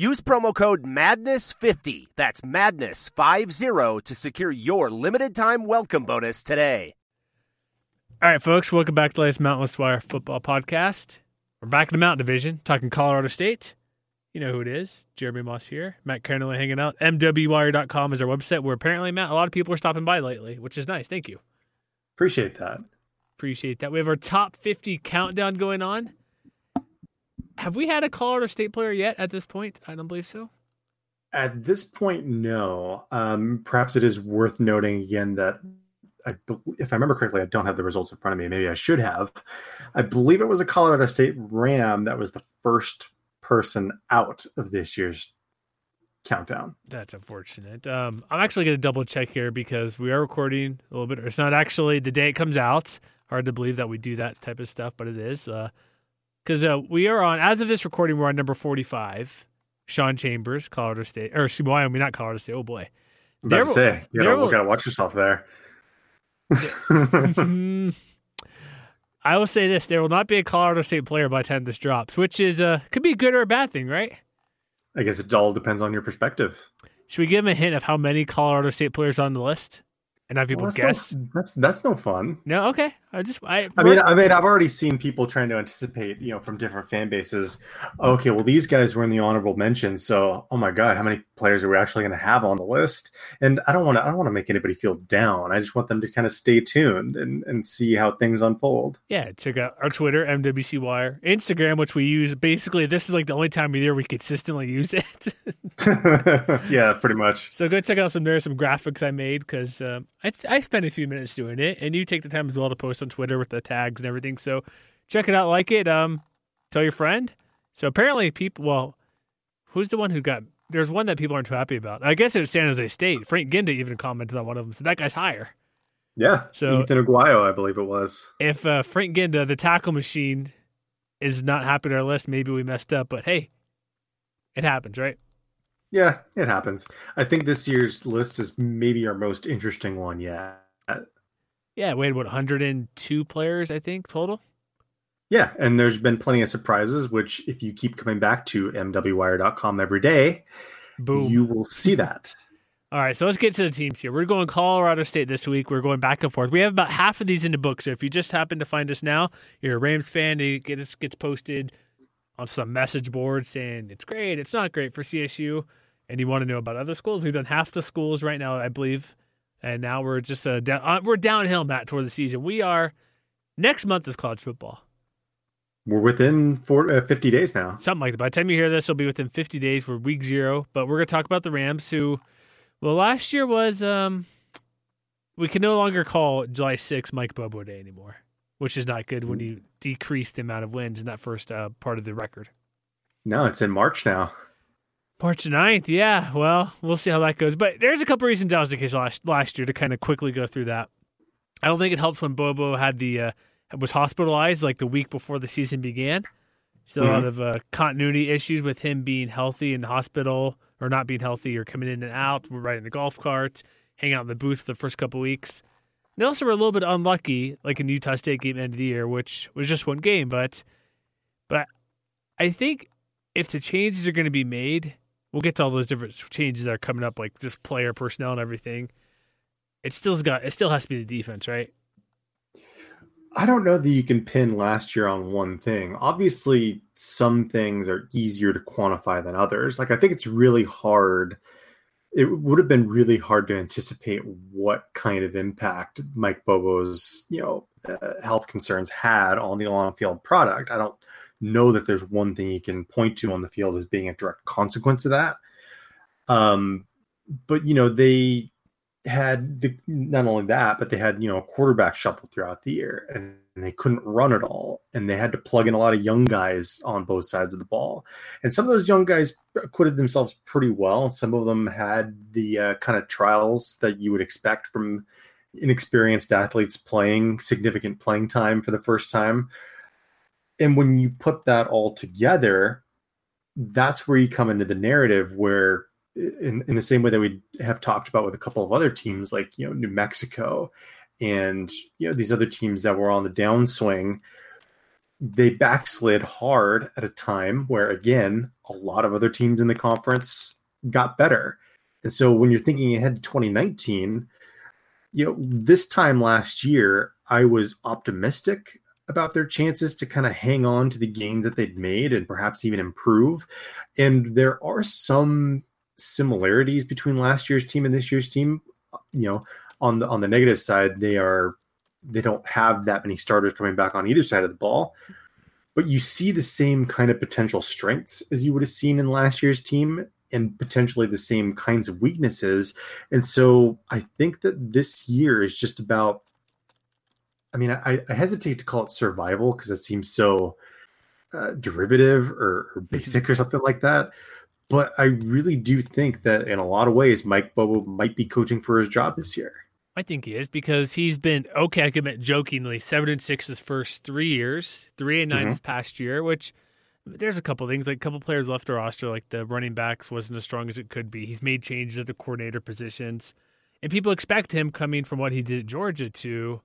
Use promo code MADNESS50, that's MADNESS50, to secure your limited time welcome bonus today. All right, folks, welcome back to the latest Mountain West Wire football podcast. We're back in the Mountain Division, talking Colorado State. You know who it is. Jeremy Mauss here. Matt Kernley hanging out. MWWire.com is our website where apparently, Matt, a lot of people are stopping by lately, which is nice. Thank you. Appreciate that. Appreciate that. We have our top 50 countdown going on. Have we had a Colorado State player yet at this point? I don't believe so. At this point, no. Um, perhaps it is worth noting again that I, if I remember correctly, I don't have the results in front of me. Maybe I should have. I believe it was a Colorado State Ram that was the first person out of this year's countdown. That's unfortunate. Um, I'm actually going to double check here because we are recording a little bit. It's not actually the day it comes out. Hard to believe that we do that type of stuff, but it is. Because uh, we are on, as of this recording, we're on number 45. Sean Chambers, Colorado State, or Wyoming, not Colorado State. Oh boy. I'm about there, to say, you gotta, gotta watch yourself there. Mm-hmm. I will say this: there will not be a Colorado State player by the time this drops, which is uh could be a good or a bad thing, right? I guess it all depends on your perspective. Should we give him a hint of how many Colorado State players are on the list? And have people well, guess. No, that's that's no fun. No, okay. I just I. I mean, I mean, I've already seen people trying to anticipate, you know, from different fan bases. Okay, well, these guys were in the honorable mention, so oh my god, how many players are we actually going to have on the list? And I don't want to, I don't want to make anybody feel down. I just want them to kind of stay tuned and and see how things unfold. Yeah, check out our Twitter, MWC Wire, Instagram, which we use. Basically, this is like the only time of year we consistently use it. yeah, pretty much. So go check out some there's some graphics I made because. Um, I, I spend a few minutes doing it, and you take the time as well to post on Twitter with the tags and everything. So check it out, like it, um, tell your friend. So apparently, people. Well, who's the one who got? There's one that people aren't too happy about. I guess it was San Jose State. Frank Ginda even commented on one of them. So that guy's higher. Yeah. So Ethan Aguayo, I believe it was. If uh, Frank Ginda, the tackle machine, is not happy on our list, maybe we messed up. But hey, it happens, right? Yeah, it happens. I think this year's list is maybe our most interesting one yet. Yeah, we had what 102 players, I think, total. Yeah, and there's been plenty of surprises, which if you keep coming back to mwwire.com every day, Boom. you will see that. All right, so let's get to the teams here. We're going Colorado State this week. We're going back and forth. We have about half of these in the book. So if you just happen to find us now, you're a Rams fan, it gets gets posted on some message board saying it's great, it's not great for CSU and you want to know about other schools, we've done half the schools right now, I believe, and now we're just uh, down, uh, we're downhill, Matt, toward the season. We are next month is college football. We're within four, uh, 50 days now. Something like that. By the time you hear this, it'll be within 50 days. We're week zero, but we're going to talk about the Rams, who, well, last year was, um, we can no longer call July 6th Mike Bobo Day anymore, which is not good when you decrease the amount of wins in that first uh, part of the record. No, it's in March now. March 9th, yeah. Well, we'll see how that goes. But there's a couple reasons I was the case last last year to kind of quickly go through that. I don't think it helps when Bobo had the uh, was hospitalized like the week before the season began. So mm-hmm. a lot of uh, continuity issues with him being healthy in the hospital or not being healthy or coming in and out, riding the golf cart, hang out in the booth for the first couple weeks. They also were a little bit unlucky, like in Utah State game end of the year, which was just one game. But, but I think if the changes are going to be made, we'll get to all those different changes that are coming up, like just player personnel and everything. It still's got it still has to be the defense, right? I don't know that you can pin last year on one thing. Obviously, some things are easier to quantify than others. Like I think it's really hard. It would have been really hard to anticipate what kind of impact Mike Bobo's, you know, uh, health concerns had on the on-field product. I don't know that there's one thing you can point to on the field as being a direct consequence of that. Um, but you know they had the not only that, but they had you know a quarterback shuffle throughout the year, and they couldn't run at all, and they had to plug in a lot of young guys on both sides of the ball, and some of those young guys acquitted themselves pretty well. and Some of them had the uh, kind of trials that you would expect from inexperienced athletes playing significant playing time for the first time. And when you put that all together, that's where you come into the narrative where in, in the same way that we have talked about with a couple of other teams like you know New Mexico and you know these other teams that were on the downswing they backslid hard at a time where again a lot of other teams in the conference got better. And so when you're thinking ahead to 2019 you know this time last year i was optimistic about their chances to kind of hang on to the gains that they'd made and perhaps even improve and there are some similarities between last year's team and this year's team. You know, on the on the negative side, they are they don't have that many starters coming back on either side of the ball. But you see the same kind of potential strengths as you would have seen in last year's team and potentially the same kinds of weaknesses. And so I think that this year is just about I mean, I, I hesitate to call it survival because it seems so uh, derivative or, or basic or something like that. But I really do think that in a lot of ways, Mike Bobo might be coaching for his job this year. I think he is because he's been okay. I commit jokingly seven and six his first three years, three and 9 mm-hmm. this past year. Which there's a couple things like a couple players left the roster, like the running backs wasn't as strong as it could be. He's made changes at the coordinator positions, and people expect him coming from what he did at Georgia to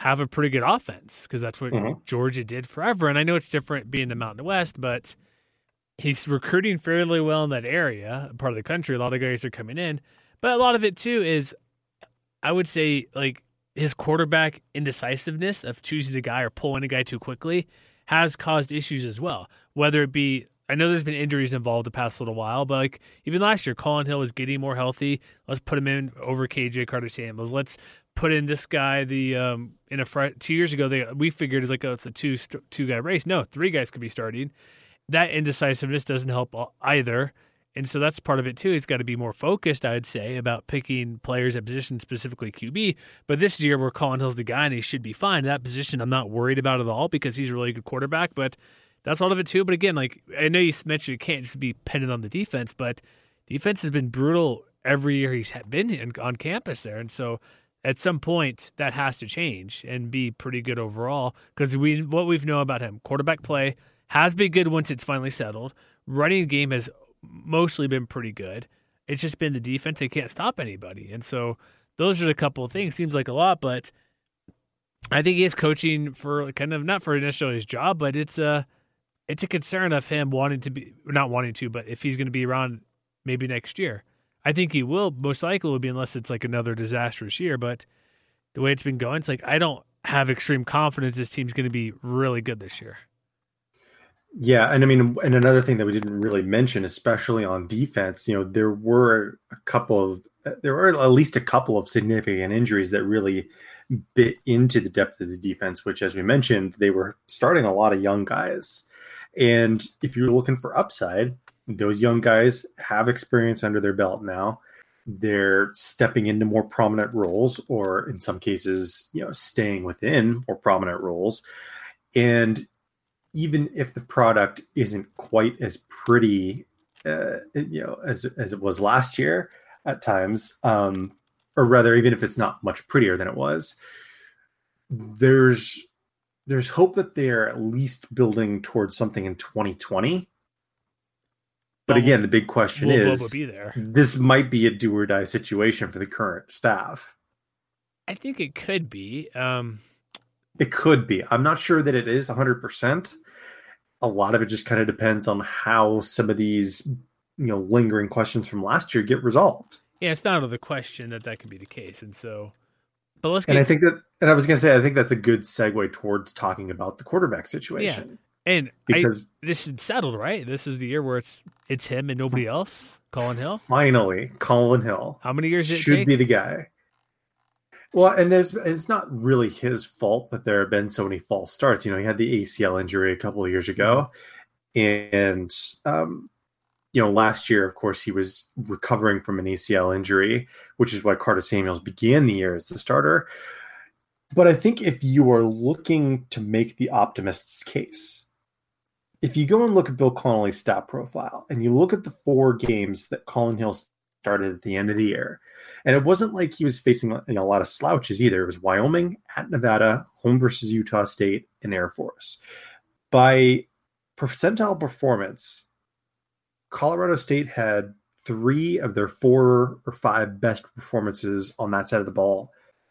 have a pretty good offense because that's what mm-hmm. Georgia did forever. And I know it's different being the Mountain West, but he's recruiting fairly well in that area, part of the country. A lot of guys are coming in, but a lot of it too is, I would say, like his quarterback indecisiveness of choosing a guy or pulling a guy too quickly has caused issues as well. Whether it be, I know there's been injuries involved the past little while, but like even last year, Collin Hill was getting more healthy. Let's put him in over KJ Carter Samuels. Let's put in this guy. The um in a fr- two years ago, they we figured it's like oh, it's a two two guy race. No, three guys could be starting that indecisiveness doesn't help either. And so that's part of it too. He's got to be more focused, I'd say, about picking players at position, specifically QB. But this year, where Collin Hill's the guy, and he should be fine. That position, I'm not worried about at all because he's a really good quarterback. But that's all of it too. But again, like I know you mentioned, it can't just be dependent on the defense, but defense has been brutal every year he's been in, on campus there, and so at some point that has to change and be pretty good overall because we what we've know about him quarterback play has been good once it's finally settled. Running game has mostly been pretty good. It's just been the defense; they can't stop anybody, and so those are a couple of things. Seems like a lot, but I think he is coaching for kind of not for necessarily his job, but it's a it's a concern of him wanting to be not wanting to, but if he's going to be around maybe next year. I think he will most likely will be unless it's like another disastrous year. But the way it's been going, it's like I don't have extreme confidence this team's going to be really good this year. Yeah, and I mean, and another thing that we didn't really mention, especially on defense, you know, there were a couple of there were at least a couple of significant injuries that really bit into the depth of the defense. Which, as we mentioned, they were starting a lot of young guys, and if you're looking for upside, those young guys have experience under their belt now. They're stepping into more prominent roles, or in some cases, you know, staying within more prominent roles. And even if the product isn't quite as pretty, uh, you know, as as it was last year at times, um, or rather, even if it's not much prettier than it was, there's there's hope that they're at least building towards something in 2020. But again, the big question will is: this might be a do or die situation for the current staff. I think it could be. Um, it could be. I'm not sure that it is 100%. A lot of it just kind of depends on how some of these, you know, lingering questions from last year get resolved. Yeah, it's not out of the question that that could be the case. And so, but let's Get... And I think that, and I was going to say, I think that's a good segue towards talking about the quarterback situation. Yeah. And because I, this is settled, right? This is the year where it's it's him and nobody else. Collin Hill. Finally, Collin Hill. How many years should be the guy? Well, and there's it's not really his fault that there have been so many false starts. You know, he had the ACL injury a couple of years ago, and um, you know, last year, of course, he was recovering from an ACL injury, which is why Carter Samuels began the year as the starter. But I think if you are looking to make the optimist's case, if you go and look at Bill Connelly's stat profile and you look at the four games that Collin Hill started at the end of the year, and it wasn't like he was facing you know, a lot of slouches either. It was Wyoming, at Nevada, home versus Utah State, and Air Force. By percentile performance, Colorado State had three of their four or five best performances on that side of the ball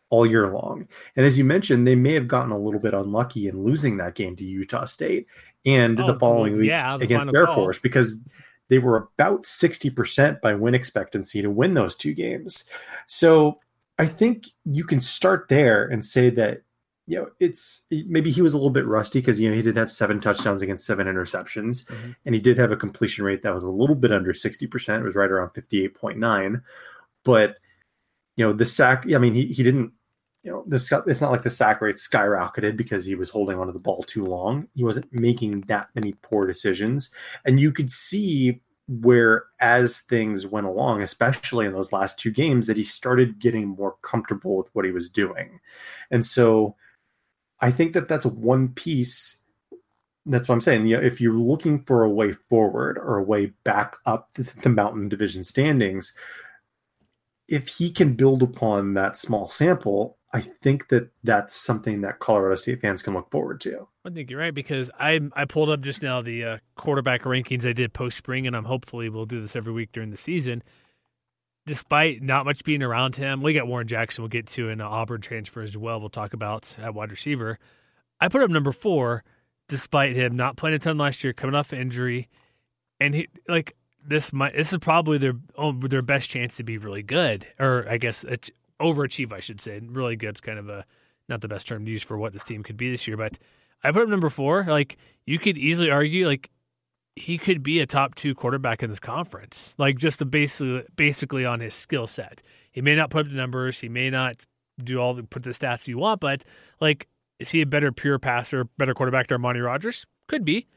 all year long. And as you mentioned, they may have gotten a little bit unlucky in losing that game to Utah State and oh, the following week yeah, against Air call. Force because they were about 60% by win expectancy to win those two games. So I think you can start there and say that you know, it's maybe he was a little bit rusty because you know he did have seven touchdowns against seven interceptions, mm-hmm. and he did have a completion rate that was a little bit under sixty percent. It was right around fifty eight point nine, but you know the sack. I mean, he he didn't. You know, this it's not like the sack rate skyrocketed because he was holding onto the ball too long. He wasn't making that many poor decisions, and you could see where as things went along, especially in those last two games, that he started getting more comfortable with what he was doing, and so I think that that's one piece. That's what I'm saying. You know, if you're looking for a way forward or a way back up the, the Mountain Division standings, if he can build upon that small sample, I think that that's something that Colorado State fans can look forward to. I think you're right because I I pulled up just now the uh, quarterback rankings I did post spring, and I'm hopefully we'll do this every week during the season despite not much being around him, we got Warren Jackson. We'll get to an Auburn transfer as well. We'll talk about at wide receiver. I put him number four, despite him not playing a ton last year, coming off injury, and he like this. Might this is probably their oh, their best chance to be really good, or I guess it's overachieve. I should say really good. It's kind of a not the best term to use for what this team could be this year, but I put him number four. Like you could easily argue, like he could be a top two quarterback in this conference, like just basically basically on his skill set. He may not put up the numbers, he may not do all the put the stats you want, but like, is he a better pure passer, better quarterback than Armani Rogers? Could be,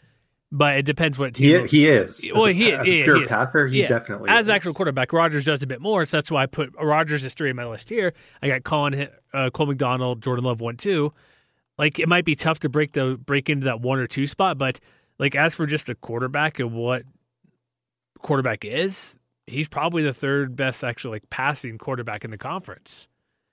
but it depends what team. He, he is. Well, as he, a, as a pure he passer, he yeah. definitely as is. actual quarterback. Rogers does a bit more, so that's why I put Rogers as three on my list here. I got Collin, uh, Cole McDonald, Jordan Love one two. Like it might be tough to break the break into that one or two spot, but like as for just a quarterback and what quarterback is, he's probably the third best actually like passing quarterback in the conference.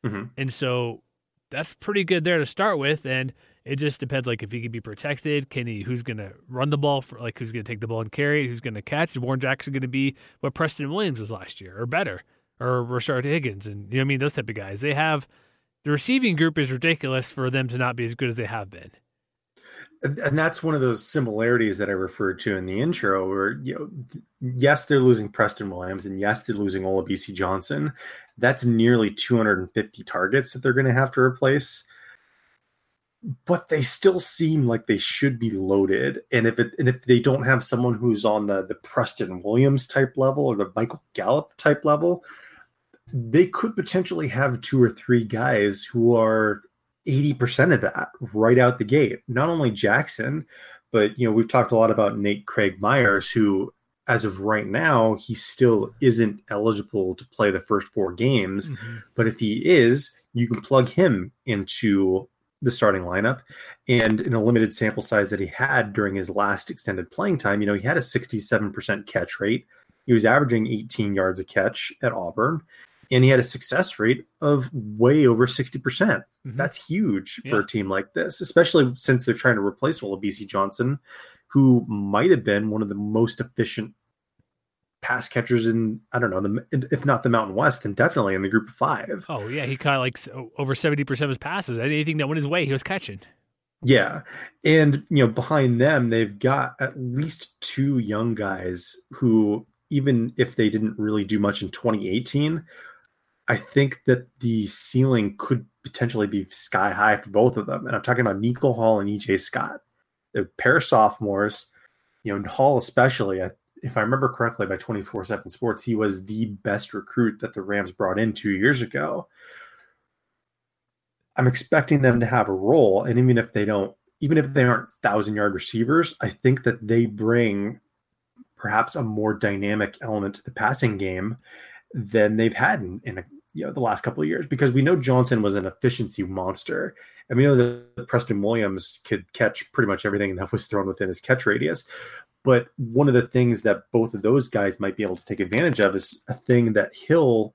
Mm-hmm. And so that's pretty good there to start with. And it just depends like if he can be protected, can he who's gonna run the ball for like who's gonna take the ball and carry it, who's gonna catch. Is Warren Jackson gonna be what Preston Williams was last year or better? Or Rashard Higgins and you know I mean those type of guys. They have the receiving group is ridiculous for them to not be as good as they have been and that's one of those similarities that I referred to in the intro, where you know, yes, they're losing Preston Williams, and yes, they're losing Olabisi Johnson. That's nearly 250 targets that they're going to have to replace. But they still seem like they should be loaded, and if it and if they don't have someone who's on the the Preston Williams type level or the Michael Gallup type level, they could potentially have two or three guys who are 80% of that right out the gate. Not only Jackson, but you know, we've talked a lot about Nate Craig Myers, who as of right now, he still isn't eligible to play the first four games. Mm-hmm. But if he is, you can plug him into the starting lineup. And in a limited sample size that he had during his last extended playing time, you know, he had a 67% catch rate. He was averaging 18 yards a catch at Auburn and he had a success rate of way over 60%. percent mm hmm That's huge yeah. for a team like this, especially since they're trying to replace Olabisi Johnson, who might have been one of the most efficient pass catchers in I don't know the if not the Mountain West, then definitely in the group of five. Oh yeah, he caught like over seventy percent of his passes. Anything that went his way, he was catching. Yeah, and you know behind them, they've got at least two young guys who, even if they didn't really do much in 2018, I think that the ceiling could potentially be sky high for both of them. And I'm talking about Nico Hall and EJ Scott. They're pair of sophomores, you know, Hall especially. if I remember correctly, by 24 7 Sports, he was the best recruit that the Rams brought in two years ago. I'm expecting them to have a role. And even if they don't, even if they aren't thousand yard receivers, I think that they bring perhaps a more dynamic element to the passing game than they've had in, in a, you know the last couple of years because we know Johnson was an efficiency monster. And we know that Preston Williams could catch pretty much everything that was thrown within his catch radius. But one of the things that both of those guys might be able to take advantage of is a thing that Hill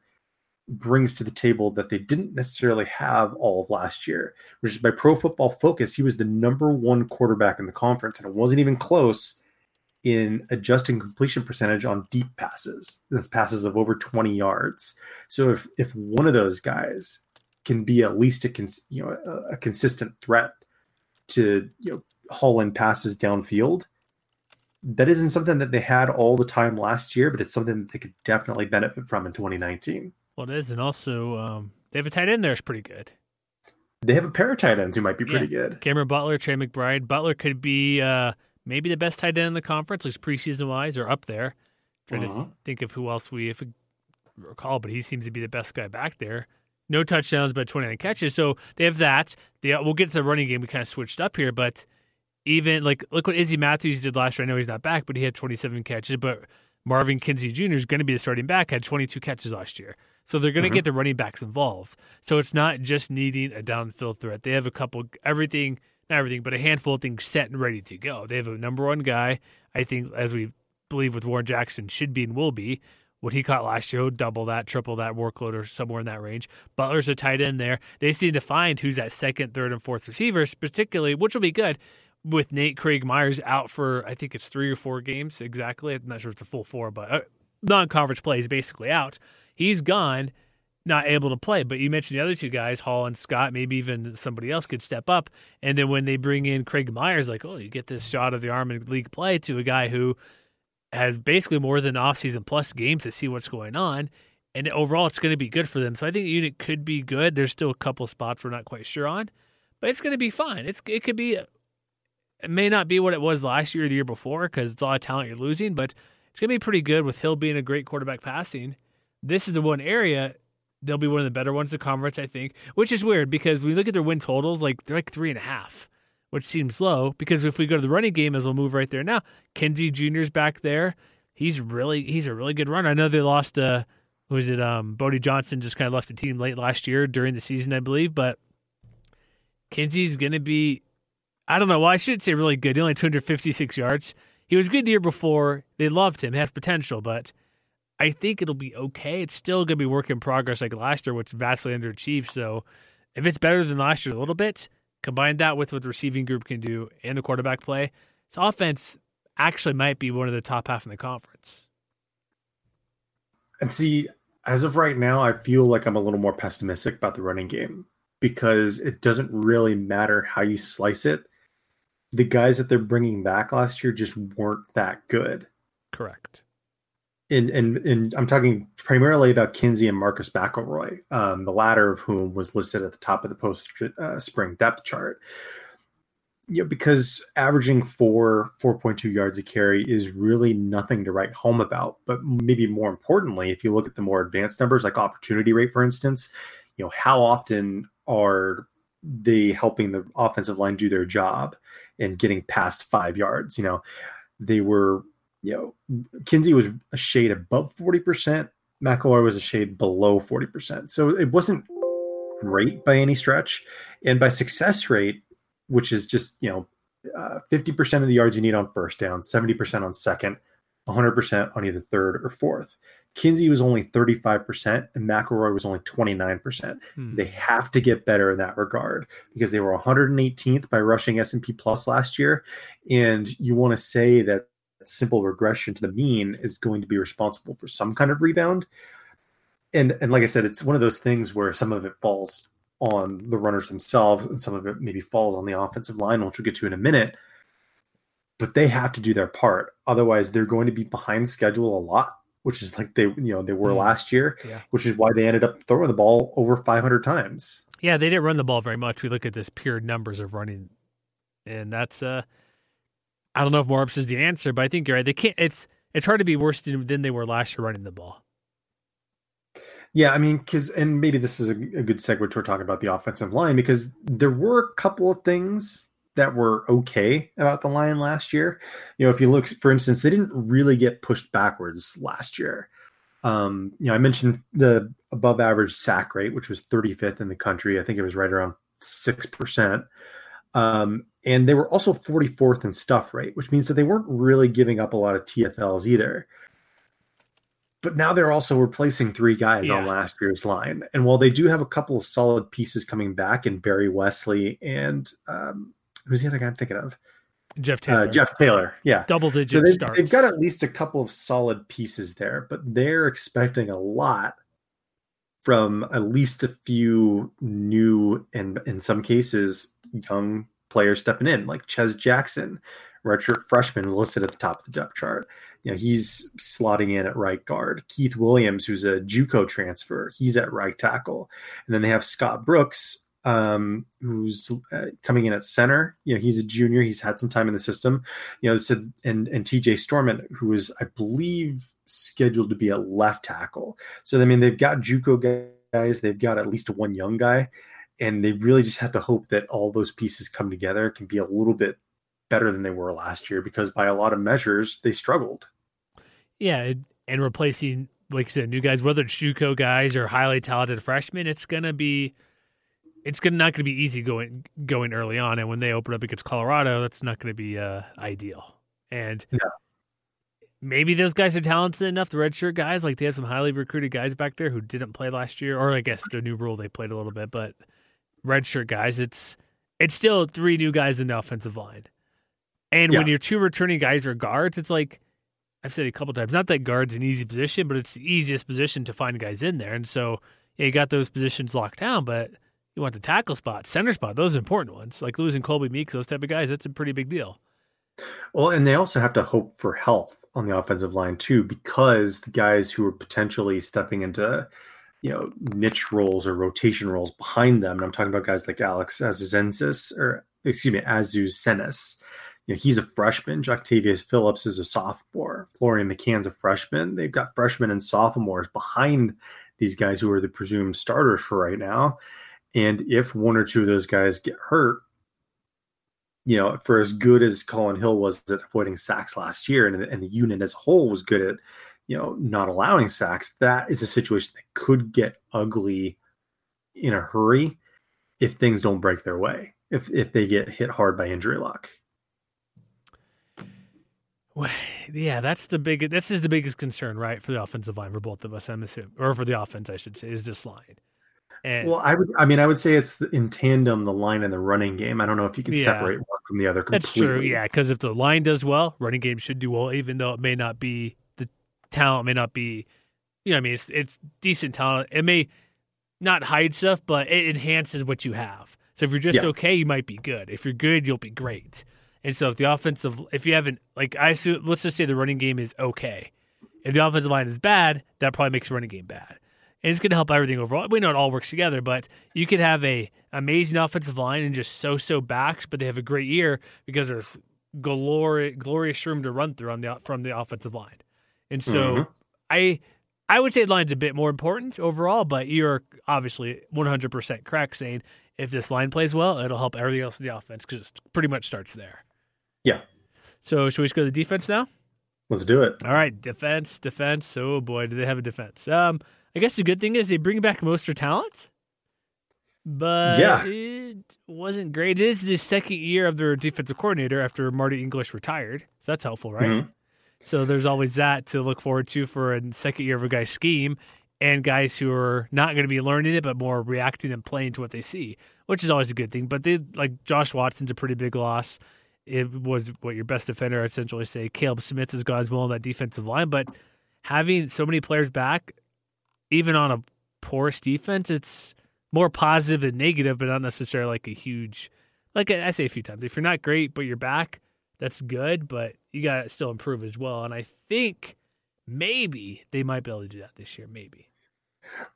brings to the table that they didn't necessarily have all of last year, which is by Pro Football Focus, he was the number one quarterback in the conference, and it wasn't even close in adjusting completion percentage on deep passes. That's passes of over 20 yards. So if if one of those guys can be at least a cons- you know a, a consistent threat to you know haul in passes downfield, that isn't something that they had all the time last year, but it's something that they could definitely benefit from in 2019. Well, it is, and also um, they have a tight end there is pretty good. They have a pair of tight ends who might be pretty yeah. good. Cameron Butler, Trey McBride. Butler could be uh, maybe the best tight end in the conference, at least preseason wise, or up there. Trying uh-huh. to think of who else we if we recall, but he seems to be the best guy back there. No touchdowns, but 29 catches. So they have that. They, we'll get to the running game. We kind of switched up here, but even like look what Izzy Matthews did last year. I know he's not back, but he had 27 catches. But Marvin Kinsey Jr. is going to be the starting back. Had 22 catches last year. So they're going to mm-hmm. get the running backs involved. So it's not just needing a downfield threat. They have a couple, everything, not everything, but a handful of things set and ready to go. They have a number one guy, I think, as we believe with Warren Jackson, should be and will be. What he caught last year, double that, triple that workload, or somewhere in that range. Butler's a tight end there. They seem to find who's that second, third, and fourth receivers, particularly, which will be good with Nate Craig Myers out for I think it's three or four games exactly. I'm not sure it's a full four, but uh, non-conference play is basically out. He's gone, not able to play. But you mentioned the other two guys, Hall and Scott. Maybe even somebody else could step up. And then when they bring in Craig Myers, like, oh, you get this shot of the arm in league play to a guy who has basically more than off-season plus games to see what's going on. And overall, it's going to be good for them. So I think the unit could be good. There's still a couple spots we're not quite sure on, but it's going to be fine. It's it could be. It may not be what it was last year or the year before because it's a lot of talent you're losing, but it's going to be pretty good with Hill being a great quarterback passing this is the one area they'll be one of the better ones to conference, I think. Which is weird because we look at their win totals, like they're like three and a half, which seems low. Because if we go to the running game, as we'll move right there now, Kinsey Jr.'s back there. He's really he's a really good runner. I know they lost uh who is it um Bodie Johnson just kind of left the team late last year during the season, I believe, but Kinsey's gonna be I don't know. Well, I should say really good. He only 256 yards. He was good the year before. They loved him. He has potential, but I think it'll be okay. It's still going to be work in progress like last year, which vastly underachieved. So if it's better than last year a little bit, combine that with what the receiving group can do and the quarterback play, this offense actually might be one of the top half in the conference. And see, as of right now, I feel like I'm a little more pessimistic about the running game because it doesn't really matter how you slice it. The guys that they're bringing back last year just weren't that good. Correct and, and, and I'm talking primarily about Kinsey and Marcus McElroy, um, the latter of whom was listed at the top of the post uh, spring depth chart. Yeah, because averaging four, 4.2 yards a carry is really nothing to write home about. But maybe more importantly, if you look at the more advanced numbers, like opportunity rate, for instance, you know, how often are they helping the offensive line do their job and getting past five yards? You know, they were you know, Kinsey was a shade above 40%. McElroy was a shade below 40%. So it wasn't great by any stretch. And by success rate, which is just, you know, uh, 50% of the yards you need on first down, 70% on second, 100% on either third or fourth. Kinsey was only 35% and McElroy was only 29%. Hmm. They have to get better in that regard because they were 118th by rushing S&P plus last year. And you want to say that simple regression to the mean is going to be responsible for some kind of rebound. And and like I said, it's one of those things where some of it falls on the runners themselves and some of it maybe falls on the offensive line, which we'll get to in a minute. But they have to do their part. Otherwise, they're going to be behind schedule a lot, which is like they you know they were mm. last year, yeah. which is why they ended up throwing the ball over 500 times. Yeah, they didn't run the ball very much. We look at this pure numbers of running, and that's uh I don't know if Morris is the answer, but I think you're right. They can't. It's it's hard to be worse than, than they were last year running the ball. Yeah, I mean, because and maybe this is a, a good segue to talking about the offensive line because there were a couple of things that were okay about the line last year. You know, if you look, for instance, they didn't really get pushed backwards last year. Um, you know, I mentioned the above average sack rate, which was 35th in the country. I think it was right around six percent. Um, and they were also 44th in stuff rate, which means that they weren't really giving up a lot of TFLs either. But now they're also replacing three guys yeah. on last year's line. And while they do have a couple of solid pieces coming back in Barry Wesley and um, who's the other guy I'm thinking of? Jeff uh, Taylor. Uh, Jeff Taylor, yeah. Double digit so they've, starts. They've got at least a couple of solid pieces there, but they're expecting a lot from at least a few new and in some cases young players stepping in, like Ches Jackson, redshirt freshman listed at the top of the depth chart. You know, he's slotting in at right guard. Keith Williams, who's a JUCO transfer, he's at right tackle. And then they have Scott Brooks, um, who's uh, coming in at center. You know, he's a junior. He's had some time in the system. You know, said and and TJ Storment, who is, I believe, scheduled to be a left tackle. So I mean, they've got JUCO guys. They've got at least one young guy, and they really just have to hope that all those pieces come together. Can be a little bit better than they were last year because by a lot of measures they struggled. Yeah, and replacing like I said, new guys, whether it's JUCO guys or highly talented freshmen, it's gonna be it's gonna not gonna be easy going going early on. And when they open up against Colorado, that's not gonna be uh, ideal. And yeah. maybe those guys are talented enough. The redshirt guys, like they have some highly recruited guys back there who didn't play last year, or I guess the new rule they played a little bit, but redshirt guys, it's it's still three new guys in the offensive line. And yeah. when your two returning guys are guards, it's like I've said a couple times, not that guard's an easy position, but it's the easiest position to find guys in there. And so yeah, you got those positions locked down, but you want the tackle spot, center spot, those are important ones. Like losing Colby Meeks, those type of guys, that's a pretty big deal. Well, and they also have to hope for health on the offensive line too, because the guys who are potentially stepping into you know niche roles or rotation roles behind them, and I'm talking about guys like Alex Azuzensis or excuse me, Azus Senis you know, he's a freshman. Joctavius Phillips is a sophomore. Florian McCann's a freshman. They've got freshmen and sophomores behind these guys who are the presumed starters for right now. And if one or two of those guys get hurt, you know, for as good as Collin Hill was at avoiding sacks last year, and, and the unit as a whole was good at, you know, not allowing sacks, that is a situation that could get ugly in a hurry if things don't break their way. If if they get hit hard by injury luck. Well, Yeah, that's the big. This is the biggest concern, right, for the offensive line for both of us. I'm assuming, or for the offense, I should say, is this line. And, well, I would. I mean, I would say it's in tandem the line and the running game. I don't know if you can yeah, separate one from the other. Completely. That's true. Yeah, because if the line does well, running game should do well, even though it may not be talent may not be. You know, I mean, it's it's decent talent. It may not hide stuff, but it enhances what you have. So if you're just yeah. okay, you might be good. If you're good, you'll be great. And so if the offensive, if you haven't, like I assume, let's just say the running game is okay. If the offensive line is bad, that probably makes the running game bad. And it's going to help everything overall. We know it all works together, but you could have a amazing offensive line and just so-so backs, but they have a great year because there's glorious, glorious room to run through on the from the offensive line. And so mm-hmm. I I would say the line's a bit more important overall, but you're obviously 100% correct saying if this line plays well, it'll help everything else in the offense because it pretty much starts there. Yeah. So should we just go to the defense now? Let's do it. All right, defense, defense. Oh boy, do they have a defense? Um, I guess the good thing is they bring back most of talent, but yeah. it wasn't great. It is the second year of their defensive coordinator after Marty English retired, so that's helpful, right? Mm-hmm. So there's always that to look forward to for a second year of a guy's scheme and guys who are not going to be learning it but more reacting and playing to what they see, which is always a good thing. But they like Josh Watson's a pretty big loss it was what your best defender essentially say. Caleb Smith has got as well on that defensive line, but having so many players back, even on a porous defense, it's more positive than negative, but not necessarily like a huge. Like I say a few times, if you're not great but you're back, that's good, but you got to still improve as well. And I think maybe they might be able to do that this year. Maybe.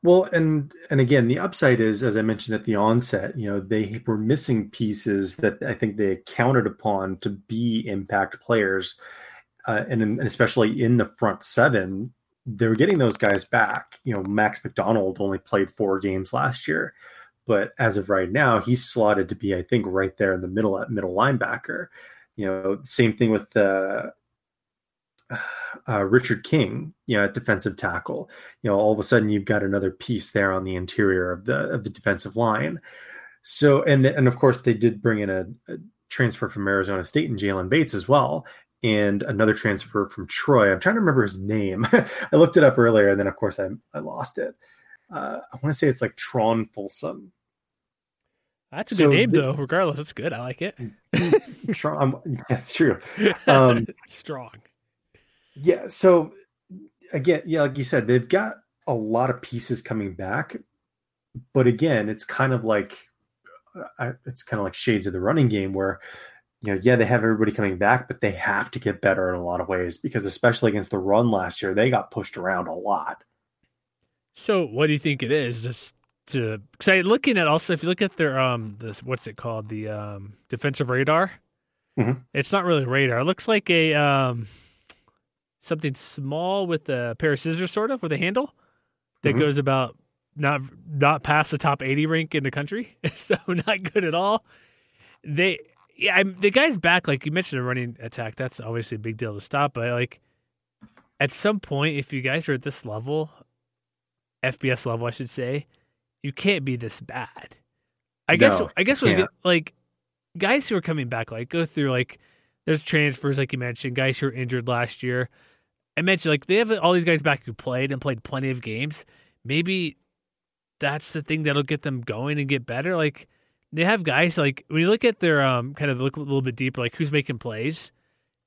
Well, and and again, the upside is, as I mentioned at the onset, you know, they were missing pieces that I think they counted upon to be impact players, uh, and, and especially in the front seven, they were getting those guys back. You know, Max McDonald only played four games last year, but as of right now, he's slotted to be, I think, right there in the middle at middle linebacker. You know, same thing with uh, uh, Richard King, you know, at defensive tackle. You know, all of a sudden you've got another piece there on the interior of the of the defensive line. So, and and of course they did bring in a, a transfer from Arizona State and Jalen Bates as well, and another transfer from Troy. I'm trying to remember his name. I looked it up earlier, and then of course I I lost it. Uh, I want to say it's like Tron Folsom. That's a so good name, the, though. Regardless, it's good. I like it. Strong. That's true. Um, Strong. Yeah. So again, yeah, like you said, they've got a lot of pieces coming back, but again, it's kind of like uh, it's kind of like shades of the running game where you know, yeah, they have everybody coming back, but they have to get better in a lot of ways because, especially against the run last year, they got pushed around a lot. So, what do you think it is? Just to because I looking at also if you look at their um this what's it called the um defensive radar, mm-hmm. it's not really radar. It looks like a um something small with a pair of scissors, sort of with a handle that mm-hmm. goes about not not past the top 80 rank in the country, so not good at all. They yeah, I'm, the guy's back. Like you mentioned, a running attack. That's obviously a big deal to stop. But like at some point, if you guys are at this level, FBS level, I should say, you can't be this bad. I no, guess. I guess get, like guys who are coming back, like go through like there's transfers, like you mentioned, guys who were injured last year. I mentioned like they have all these guys back who played and played plenty of games. Maybe that's the thing that'll get them going and get better. Like they have guys like when you look at their um kind of look a little bit deeper, like who's making plays.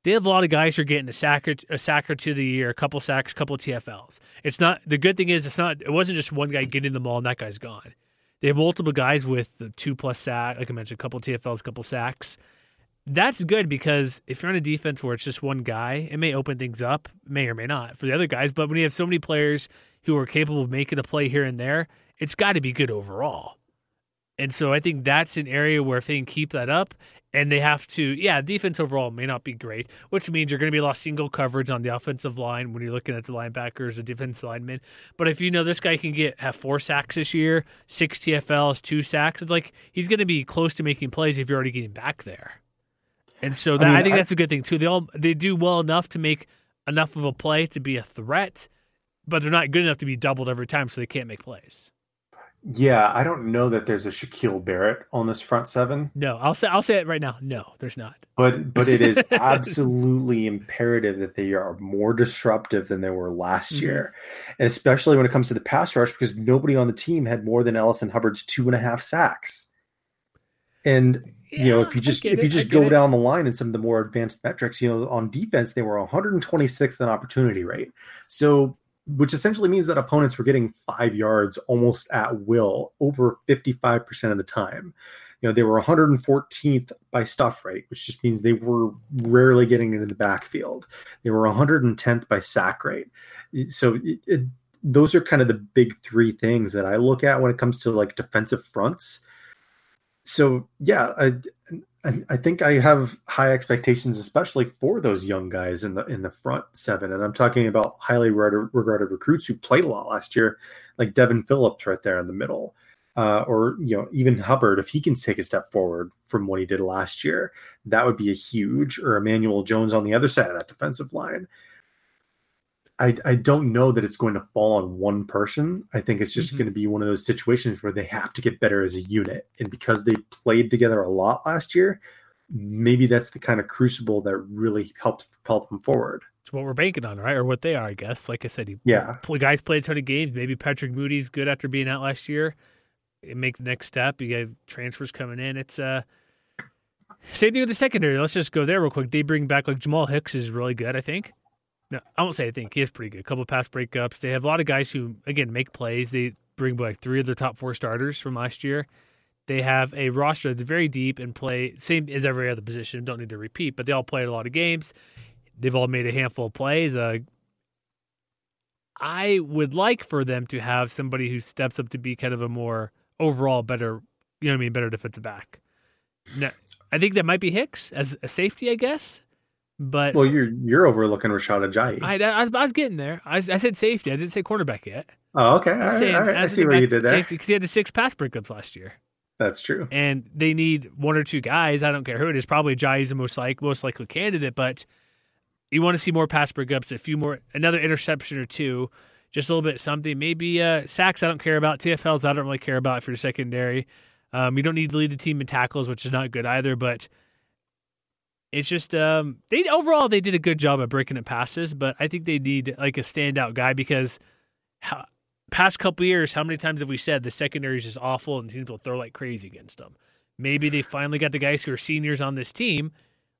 They have a lot of guys who are getting a sack or a sack or two the year, a couple sacks, a couple TFLs. It's not the good thing is it's not it wasn't just one guy getting the ball and that guy's gone. They have multiple guys with the two plus sack, like I mentioned, a couple TFLs, a couple sacks that's good because if you're on a defense where it's just one guy, it may open things up, may or may not for the other guys. But when you have so many players who are capable of making a play here and there, it's got to be good overall. And so I think that's an area where if they can keep that up and they have to, yeah, defense overall may not be great, which means you're going to be lost single coverage on the offensive line when you're looking at the linebackers, the defensive linemen. But if you know this guy can get have four sacks this year, six TFLs, two sacks, it's like he's going to be close to making plays if you're already getting back there. And so that, I, mean, I think I, that's a good thing too. They all they do well enough to make enough of a play to be a threat, but they're not good enough to be doubled every time, so they can't make plays. Yeah, I don't know that there's a Shaquil Barrett on this front seven. No, I'll say I'll say it right now. No, there's not. But but it is absolutely imperative that they are more disruptive than they were last mm-hmm. year, and especially when it comes to the pass rush, because nobody on the team had more than Ellison Hubbard's two and a half sacks. And yeah, you know, if you just if you just go it. down the line in some of the more advanced metrics, you know, on defense they were 126th in opportunity rate. So, which essentially means that opponents were getting five yards almost at will over 55% of the time. You know, they were 114th by stuff rate, which just means they were rarely getting into the backfield. They were 110th by sack rate. So, it, it, those are kind of the big three things that I look at when it comes to like defensive fronts so yeah, I, I think I have high expectations, especially for those young guys in the in the front seven, and I'm talking about highly regarded, recruits who played a lot last year, like Devin Phillips right there in the middle, uh, or you know even Hubbard if he can take a step forward from what he did last year, that would be a huge. Or Emmanuel Jones on the other side of that defensive line. I, I don't know that it's going to fall on one person. I think it's just mm-hmm. going to be one of those situations where they have to get better as a unit. And because they played together a lot last year, maybe that's the kind of crucible that really helped propel them forward. It's what we're banking on, right? Or what they are, I guess. Like I said, he, yeah, guys played a ton of games. Maybe Patrick Moody's good after being out last year. Make the next step. You got transfers coming in. It's uh same thing with the secondary. Let's just go there real quick. They bring back like Jamal Hicks is really good, I think. No, I won't say I think he is pretty good. A couple pass breakups. They have a lot of guys who again make plays. They bring back three of their top four starters from last year. They have a roster that's very deep and play same as every other position. Don't need to repeat, but they all played a lot of games. They've all made a handful of plays. Uh, I would like for them to have somebody who steps up to be kind of a more overall better, you know what I mean, better defensive back. Now, I think that might be Hicks as a safety, I guess But well, you're you're overlooking Rashad Ajayi. I, I, was, I was getting there. I, I said safety. I didn't say quarterback yet. Oh, okay. All right, saying, all right. I see what you did there. Safety because he had the six pass breakups last year. That's true. And they need one or two guys. I don't care who it is. Probably Ajayi's the most like most likely candidate, but you want to see more pass breakups, a few more, another interception or two, just a little bit something. Maybe uh, sacks. I don't care about TFLs. I don't really care about for your secondary. Um, you don't need to lead the team in tackles, which is not good either. But it's just um, they overall they did a good job of breaking up passes, but I think they need like a standout guy because how, past couple years, how many times have we said the secondary is just awful and teams will throw like crazy against them? Maybe they finally got the guys who are seniors on this team,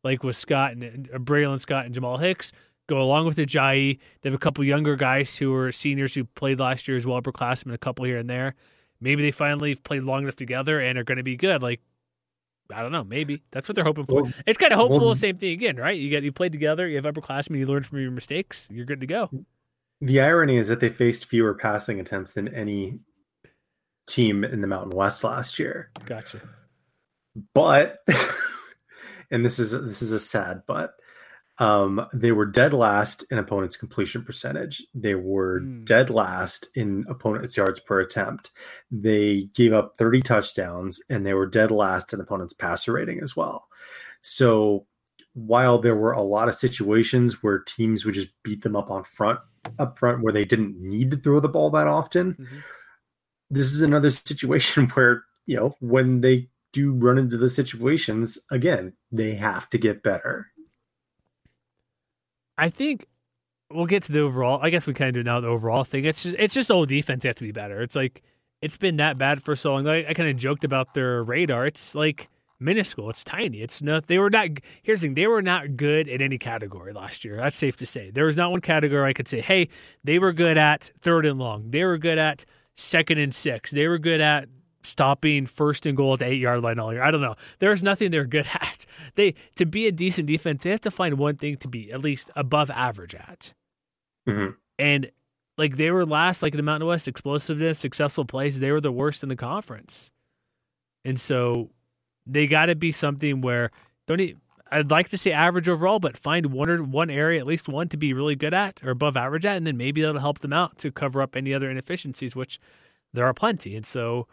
like with Scott and, and uh, Braylon Scott and Jamal Hicks, go along with Ajayi. They have a couple younger guys who are seniors who played last year as well, upperclassmen, a couple here and there. Maybe they finally played long enough together and are going to be good. Like I don't know. Maybe that's what they're hoping for. Well, it's kind of hopeful. Well, same thing again, right? You get you played together. You have upperclassmen. You learn from your mistakes. You're good to go. The irony is that they faced fewer passing attempts than any team in the Mountain West last year. Gotcha. But, and this is this is a sad but. Um, they were dead last in opponents' completion percentage. They were mm. dead last in opponents' yards per attempt. They gave up 30 touchdowns, and they were dead last in opponents' passer rating as well. So while there were a lot of situations where teams would just beat them up on front, up front, where they didn't need to throw the ball that often, mm-hmm. this is another situation where you know when they do run into the situations again, they have to get better. I think we'll get to the overall. I guess we kind of do now the overall thing. It's just it's just old defense have to be better. It's like it's been that bad for so long. Like, I kind of joked about their radar. It's like minuscule. It's tiny. It's not. They were not. Here's the thing. They were not good in any category last year. That's safe to say. There was not one category I could say, hey, they were good at third and long. They were good at second and six. They were good at stopping first and goal at the eight yard line all year. I don't know. There's nothing they're good at. They to be a decent defense, they have to find one thing to be at least above average at. Mm-hmm. And like they were last, like in the Mountain West, explosiveness, successful plays, they were the worst in the conference. And so they got to be something where don't. Need, I'd like to say average overall, but find one or one area, at least one, to be really good at or above average at, and then maybe that'll help them out to cover up any other inefficiencies, which there are plenty. And so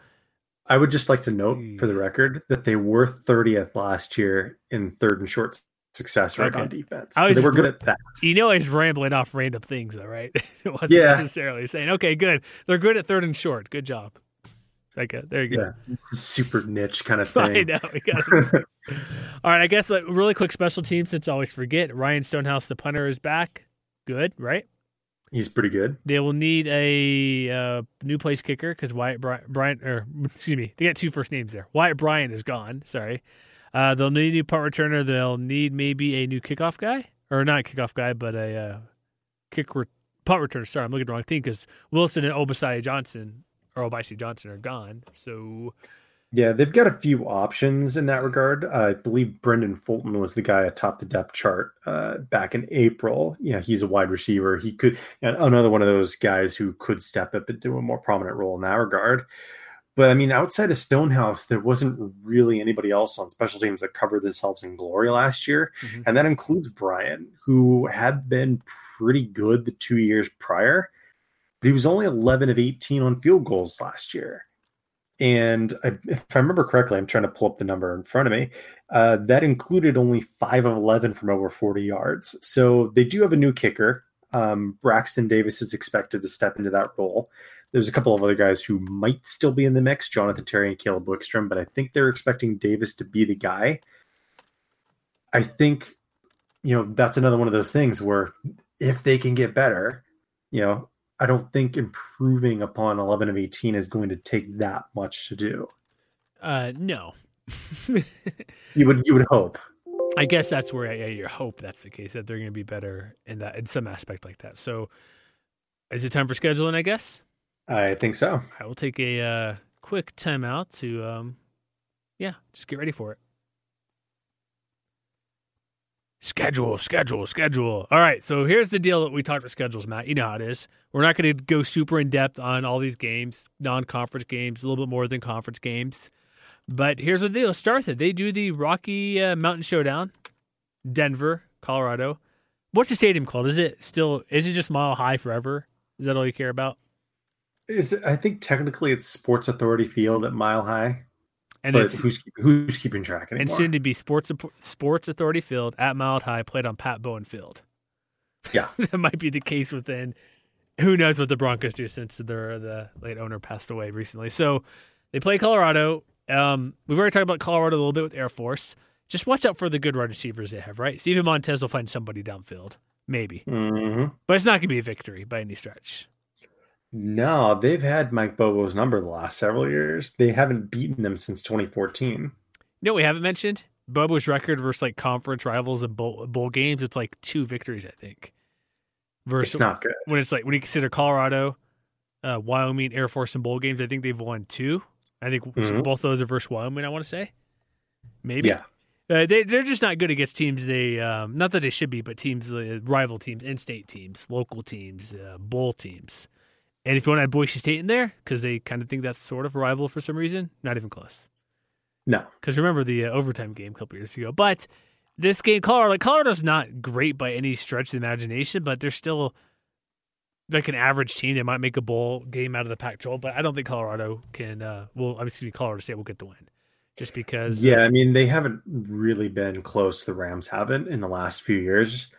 I would just like to note for the hmm. record that they were 30th last year in third and short success rate okay. on defense. So they were good at that. You know, I was rambling off random things, though, right? it wasn't yeah. necessarily saying, okay, good. They're good at third and short. Good job. Okay, uh, there you go. Yeah. Super niche kind of thing. I know. All right, I guess a really quick special team since I always forget. Ryan Stonehouse, the punter, is back. Good, right? He's pretty good. They will need a uh, new place kicker because Wyatt Bryan, or excuse me, they got two first names there. Wyatt Bryan is gone. Sorry. Uh, they'll need a new punt returner. They'll need maybe a new kickoff guy, or not kickoff guy, but a uh, kick re- punt returner. Sorry, I'm looking at the wrong thing because Wilson and Obasiah Johnson or Obasi Johnson are gone. So yeah, they've got a few options in that regard. Uh, I believe Brendan Fulton was the guy atop the depth chart uh, back in April. Yeah, he's a wide receiver. He could another one of those guys who could step up and do a more prominent role in that regard. But I mean, outside of Stonehouse, there wasn't really anybody else on special teams that covered themselves in glory last year, mm-hmm. and that includes Bryan, who had been pretty good the two years prior, but he was only 11 of 18 on field goals last year. And I, if I remember correctly, I'm trying to pull up the number in front of me. Uh, that included only five of 11 from over 40 yards. So they do have a new kicker. Um, Braxton Davis is expected to step into that role. There's a couple of other guys who might still be in the mix, Jonathan Terry and Caleb Wickstrom, but I think they're expecting Davis to be the guy. I think, you know, that's another one of those things where if they can get better, you know, I don't think improving upon 11 of 18 is going to take that much to do. Uh, no. you would you would hope. I guess that's where yeah, you hope that's the case that they're going to be better in that in some aspect like that. So, is it time for scheduling? I guess. I think so. I will take a uh, quick timeout to, um, yeah, just get ready for it. Schedule, schedule, schedule. All right, so here's the deal that we talked about schedules, Matt. You know how it is. We're not going to go super in depth on all these games, non conference games, a little bit more than conference games. But here's the deal start. They do the Rocky uh, Mountain Showdown, Denver, Colorado. What's the stadium called? Is it still? Is it just Mile High forever? Is that all you care about? Is it, I think technically it's Sports Authority Field at Mile High, And but it's who's who's keeping track anymore? and soon to be Sports Sports Authority Field at Mile High, played on Pat Bowlen Field. Yeah. that might be the case within. Who knows what the Broncos do since their the late owner passed away recently. So they play Colorado. Um, we've already talked about Colorado a little bit with Air Force. Just watch out for the good wide receivers they have, right? Steven Montez will find somebody downfield, maybe, Mhm. but it's not going to be a victory by any stretch. No, they've had Mike Bobo's number the last several years. They haven't beaten them since 2014. You know we haven't mentioned? Bobo's record versus like conference rivals and bowl, bowl games. It's like two victories, I think. Versus It's not good. when it's like when you consider Colorado, uh, Wyoming, Air Force, and bowl games, I think they've won two. I think Mhm. both those are versus Wyoming. I want to say, maybe. Yeah. Uh, they they're just not good against teams. They um, not that they should be, but teams, uh, rival teams, in-state teams, local teams, uh, bowl teams. And if you want to add Boise State in there, because they kind of think that's sort of a rival for some reason, not even close. No. Because remember the uh, overtime game a couple years ago. But this game, Colorado, like Colorado's not great by any stretch of the imagination, but they're still like an average team. They might make a bowl game out of the Pac-12, but I don't think Colorado can. Uh, well, excuse me, Colorado State will get the win, just because. Yeah, I mean they haven't really been close. The Rams haven't in the last few years,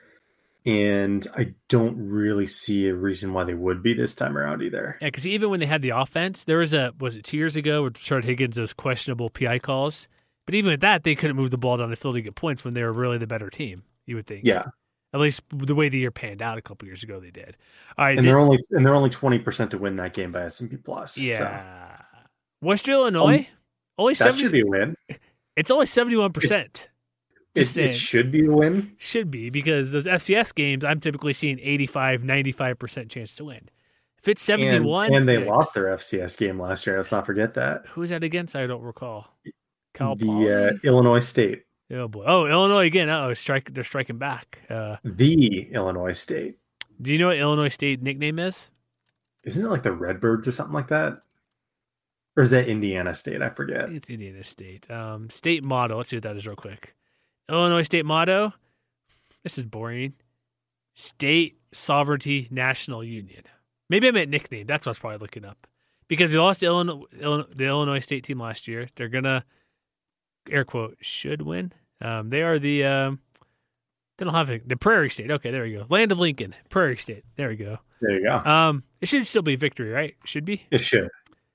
and I don't really see a reason why they would be this time around either. Yeah, because even when they had the offense, there was a was it two years ago where Richard Higgins those questionable PI calls. But even with that, they couldn't move the ball down the field to get points when they were really the better team. You would think. Yeah, At least the way the year panned out a couple years ago, they did. All right. and they- they're only and they're only twenty percent to win that game by S and P plus. so yeah. Western Illinois, um, only that seventy. should be a win. It's only seventy one percent. It, Just saying. it should be a win. Should be because those FCS games, I'm typically seeing 85, 95 percent chance to win. If it's 71. And, and they lost their FCS game last year. Let's not forget that. Who's that against? I don't recall. Cal the uh, Illinois State, Oh boy! Oh, Illinois again. Oh, strike! They're striking back. Uh, the Illinois State. do you know what Illinois State nickname is? Isn't it like the Redbirds or something like that? Or is that Indiana State? I forget. It's Indiana State. Um, state motto. Let's see what that is real quick. Illinois state motto. This is boring. State sovereignty national union. Maybe I meant nickname. That's what I was probably looking up. Because they lost Illinois, Illinois, the Illinois State team last year. They're gonna air quote should win. Um, they are the um, they don't have a, the Prairie State. Okay, there we go. Land of Lincoln, Prairie State. There we go. There you go. Um, it should still be victory, right? Should be. it should.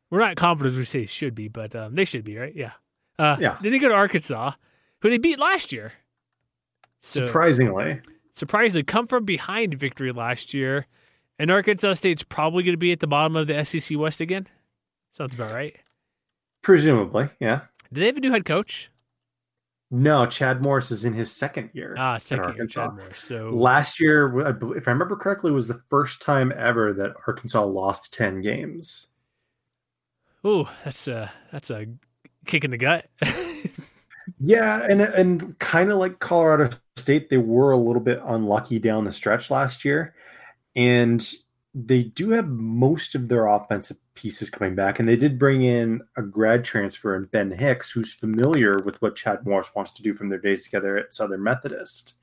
We're not confident as we say should be, but um, they should be, right? Yeah. Uh, Yeah. Then they go to Arkansas, who they beat last year. So Surprisingly. surprisingly, come from behind victory last year, and Arkansas State's probably going to be at the bottom of the SEC West again. Sounds about right. Presumably, yeah. Do they have a new head coach? No, Chad Morris is in his second year. Ah, second year, Chad Morris. So Last year, if I remember correctly, was the first time ever that Arkansas lost 10 games. ooh, that's a that's a kick in the gut. Yeah, and and kind of like Colorado State, they were a little bit unlucky down the stretch last year, and they do have most of their offensive pieces coming back, and they did bring in a grad transfer in Ben Hicks, who's familiar with what Chad Morris wants to do from their days together at Southern Methodist.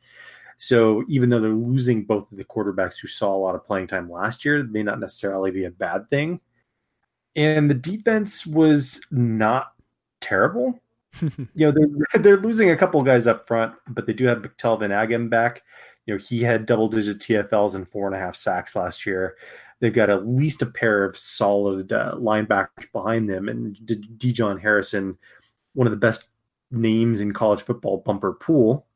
So even though they're losing both of the quarterbacks who saw a lot of playing time last year, it may not necessarily be a bad thing. And the defense was not terrible you know they're they're losing a couple guys up front, but they do have McTelvin Agim back. You know he had double digit TFLs and four and a half sacks last year. They've got at least a pair of solid uh, linebackers behind them, and D- Dijon Harrison, one of the best names in college football, Bumper Pool,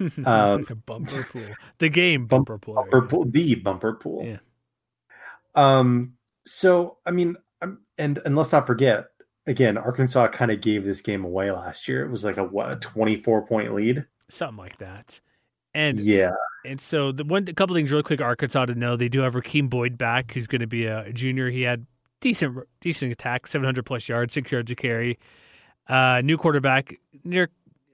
Um, bumper pool. The game Bump- bumper pool. Bumper Pool, the Bumper Pool. Yeah. Um. So I mean, I'm, and and let's not forget again, Arkansas kind of gave this game away last year. It was like a what a 24 point lead. Something like that. And Yeah. And so the one, a couple things real quick. Arkansas to know they do have Rakeem Boyd back, who's going to be a junior. He had decent, decent attack, seven hundred plus yards, six yards a carry. Uh, new quarterback. Near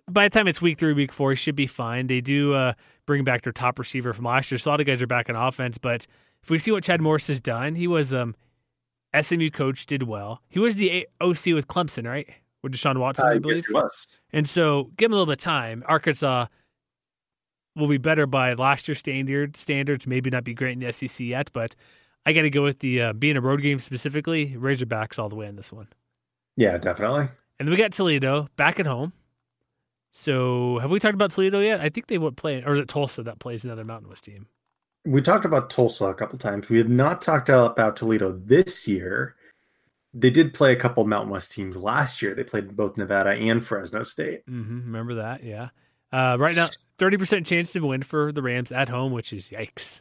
by the time it's week three, week four, he should be fine. They do uh, bring back their top receiver from last year, so a lot of guys are back on offense. But if we see what Chad Morris has done, he was um, SMU coach, did well. He was the OC with Clemson, right? With Deshaun Watson, Uh, I yes, believe. it was. And so give him a little bit of time. Arkansas will be better by last year's standard standards. Maybe not be great in the SEC yet, but I got to go with the uh, being a road game specifically. Razorbacks all the way in this one. Yeah, definitely. And then we got Toledo back at home. So have we talked about Toledo yet? I think they would play, or is it Tulsa that plays another Mountain West team? We talked about Tulsa a couple times. We have not talked about Toledo this year. They did play a couple Mountain West teams last year. They played both Nevada and Fresno State. Mm-hmm. Remember that? Yeah. Uh, right now, thirty percent chance to win for the Rams at home, which is yikes.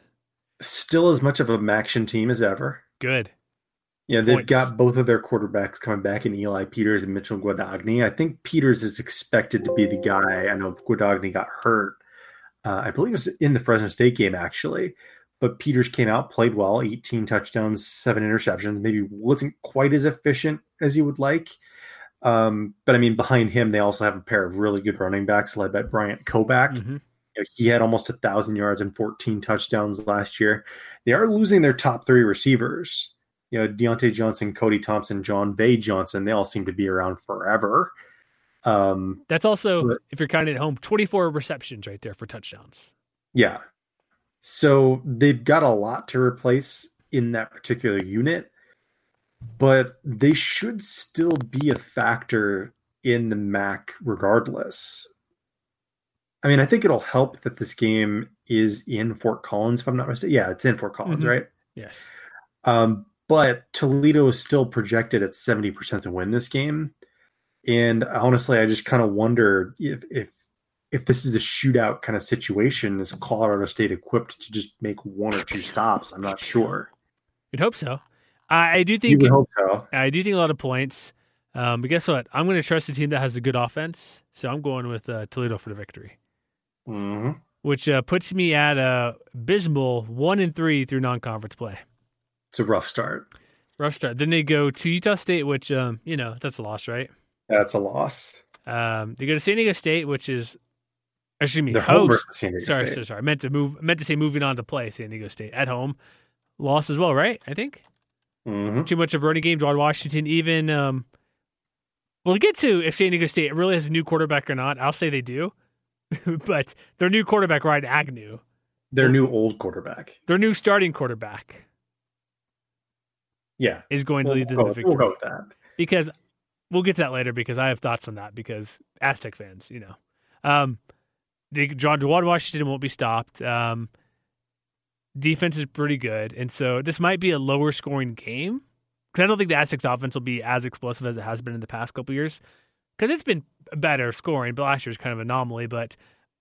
Still as much of a MACtion team as ever. Good. Yeah, they've Points. got both of their quarterbacks coming back in Eli Peters and Mitchell Guadagni. I think Peters is expected to be the guy. I know Guadagni got hurt. Uh, I believe it was in the Fresno State game, actually. But Peters came out, played well, 18 touchdowns, seven interceptions. Maybe wasn't quite as efficient as you would like. Um, but I mean, behind him, they also have a pair of really good running backs led by Bryant Koback. Mm-hmm. You know, he had almost a thousand yards and 14 touchdowns last year. They are losing their top three receivers you know, Diontae Johnson, Cody Thompson, Jon'Vea Johnson, they all seem to be around forever. Um, That's also, but, if you're counting at home, 24 receptions right there for touchdowns. Yeah. So they've got a lot to replace in that particular unit, but they should still be a factor in the MAC regardless. I mean, I think it'll help that this game is in Fort Collins, if I'm not mistaken. Yeah, it's in Fort Collins, mm-hmm. right? Yes. Um, but Toledo is still projected at 70% to win this game. And honestly, I just kind of wonder if, if if this is a shootout kind of situation, is Colorado State equipped to just make one or two stops? I'm not sure. You'd hope so. I, I do think. You hope so. I do think a lot of points. Um, but guess what? I'm going to trust a team that has a good offense, so I'm going with uh, Toledo for the victory, mm-hmm. which uh, puts me at a abysmal one and three through non-conference play. It's a rough start. Rough start. Then they go to Utah State, which um, you know, that's a loss, right? That's a loss. Um, they go to San Diego State, which is excuse me, They're host. sorry, sorry, sorry. I meant to move. I meant to say moving on to play San Diego State at home. Loss as well, right? I think. Mm-hmm. Too much of a running game. George Washington even. Um, we'll get to if San Diego State really has a new quarterback or not. I'll say they do, but their new quarterback, Ryan Agnew. Their new old quarterback. Their new starting quarterback yeah, is going to we'll, lead to the victory. We'll go with that because we'll get to that later because I have thoughts on that because Aztec fans, you know, um, the John Juwan Washington won't be stopped. Um, defense is pretty good, and so this might be a lower scoring game because I don't think the Aztecs offense will be as explosive as it has been in the past couple years because it's been better scoring, but last year's kind of anomaly. But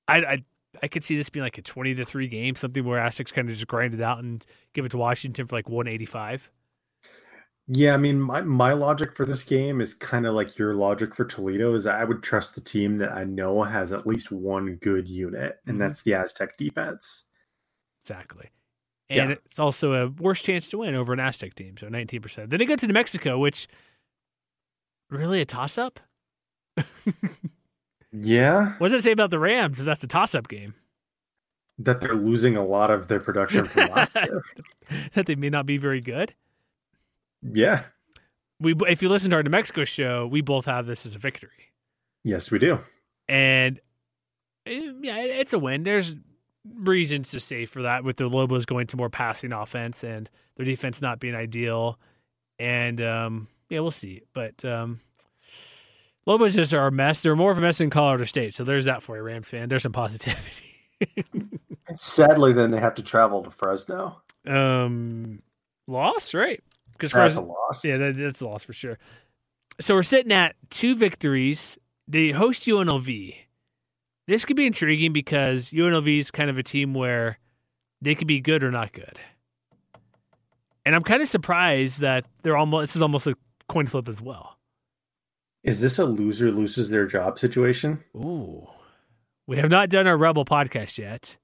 I, I I could see this being like a twenty to three game, something where Aztecs kind of just grind it out and give it to Washington for like one eighty five. Yeah, I mean, my, my logic for this game is kind of like your logic for Toledo. Is I would trust the team that I know has at least one good unit, and mm-hmm. that's the Aztec defense. Exactly, and yeah. it's also a worse chance to win over an Aztec team, so nineteen percent. Then they go to New Mexico, which really a toss up. yeah, what does it say about the Rams if that's a toss up game? That they're losing a lot of their production from last year. that they may not be very good. Yeah. We if you listen to our New Mexico show, we both have this as a victory. Yes, we do. And eh, yeah, it's a win. There's reasons to say for that with the Lobos going to more passing offense and their defense not being ideal. And um, yeah, we'll see. But um, Lobos just are a mess. They're more of a mess than Colorado State. So there's that for you, Rams fan. There's some positivity. Sadly, then they have to travel to Fresno. Um, loss, right? Because that's a loss. Yeah, that, that's a loss for sure. So we're sitting at two victories. They host UNLV. This could be intriguing because UNLV is kind of a team where they could be good or not good. And I'm kind of surprised that they're almost this is almost a coin flip as well. Is this a loser loses their job situation? Ooh. We have not done our Rebel podcast yet.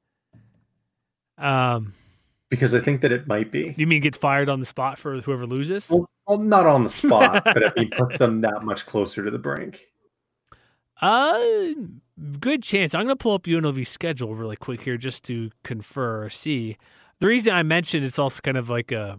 Um because I think that it might be. You mean get fired on the spot for whoever loses? Well, well not on the spot, but it mean puts them that much closer to the brink. Uh, good chance. I'm going to pull up UNLV's schedule really quick here just to confer or see. The reason I mentioned it's also kind of like a, uh,